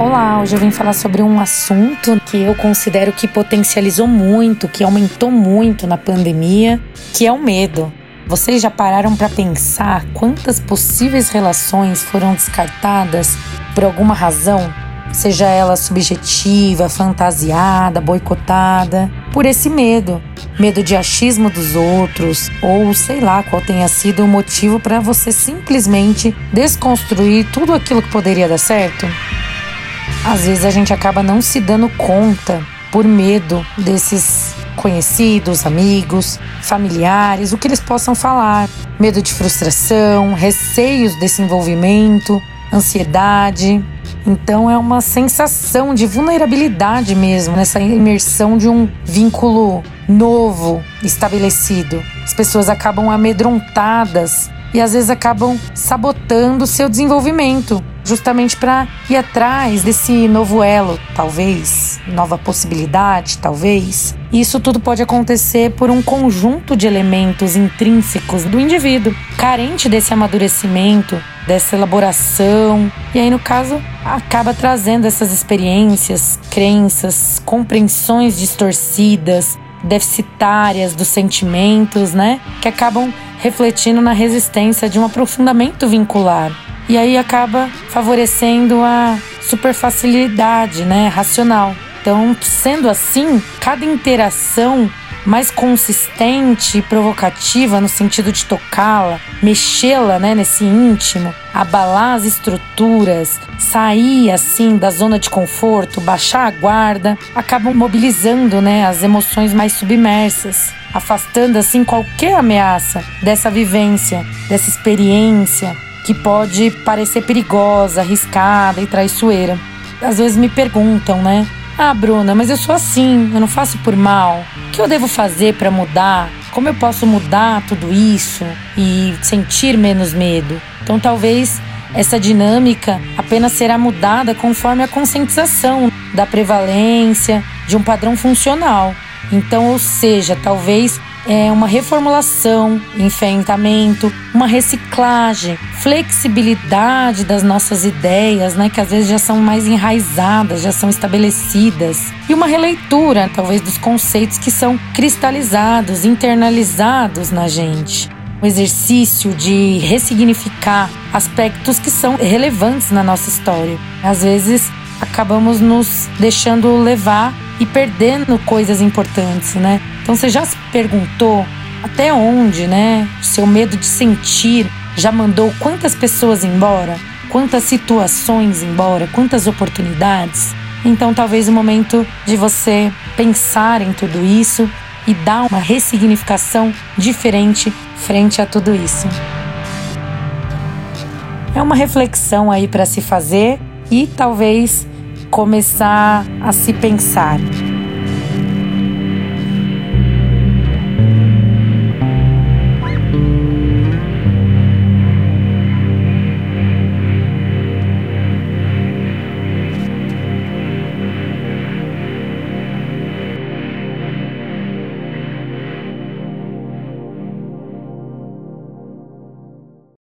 Olá, hoje eu vim falar sobre um assunto que eu considero que potencializou muito, que aumentou muito na pandemia, que é o medo. Vocês já pararam para pensar quantas possíveis relações foram descartadas por alguma razão? Seja ela subjetiva, fantasiada, boicotada, por esse medo. Medo de achismo dos outros, ou sei lá qual tenha sido o motivo para você simplesmente desconstruir tudo aquilo que poderia dar certo? Às vezes a gente acaba não se dando conta por medo desses conhecidos, amigos, familiares, o que eles possam falar. Medo de frustração, receios desse envolvimento, ansiedade. Então é uma sensação de vulnerabilidade mesmo nessa imersão de um vínculo novo estabelecido. As pessoas acabam amedrontadas e às vezes acabam sabotando seu desenvolvimento, justamente para ir atrás desse novo elo, talvez, nova possibilidade, talvez. Isso tudo pode acontecer por um conjunto de elementos intrínsecos do indivíduo, carente desse amadurecimento, dessa elaboração. E aí, no caso, acaba trazendo essas experiências, crenças, compreensões distorcidas, deficitárias dos sentimentos, né? Que acabam refletindo na resistência de um aprofundamento vincular. E aí acaba favorecendo a superfacilidade, né, racional. Então, sendo assim, cada interação mais consistente e provocativa no sentido de tocá-la, mexê-la né, nesse íntimo, abalar as estruturas, sair assim da zona de conforto, baixar a guarda, acabam mobilizando né, as emoções mais submersas, afastando assim qualquer ameaça dessa vivência, dessa experiência que pode parecer perigosa, arriscada e traiçoeira. Às vezes me perguntam, né? Ah, Bruna, mas eu sou assim, eu não faço por mal. O que eu devo fazer para mudar? Como eu posso mudar tudo isso e sentir menos medo? Então, talvez essa dinâmica apenas será mudada conforme a conscientização da prevalência de um padrão funcional. Então, ou seja, talvez é uma reformulação, enfrentamento, uma reciclagem, flexibilidade das nossas ideias, né, que às vezes já são mais enraizadas, já são estabelecidas, e uma releitura, talvez, dos conceitos que são cristalizados, internalizados na gente. O exercício de ressignificar aspectos que são relevantes na nossa história. Às vezes acabamos nos deixando levar e perdendo coisas importantes, né? Então você já se perguntou até onde, né? Seu medo de sentir já mandou quantas pessoas embora? Quantas situações embora? Quantas oportunidades? Então talvez o momento de você pensar em tudo isso e dar uma ressignificação diferente frente a tudo isso. É uma reflexão aí para se fazer e talvez começar a se pensar.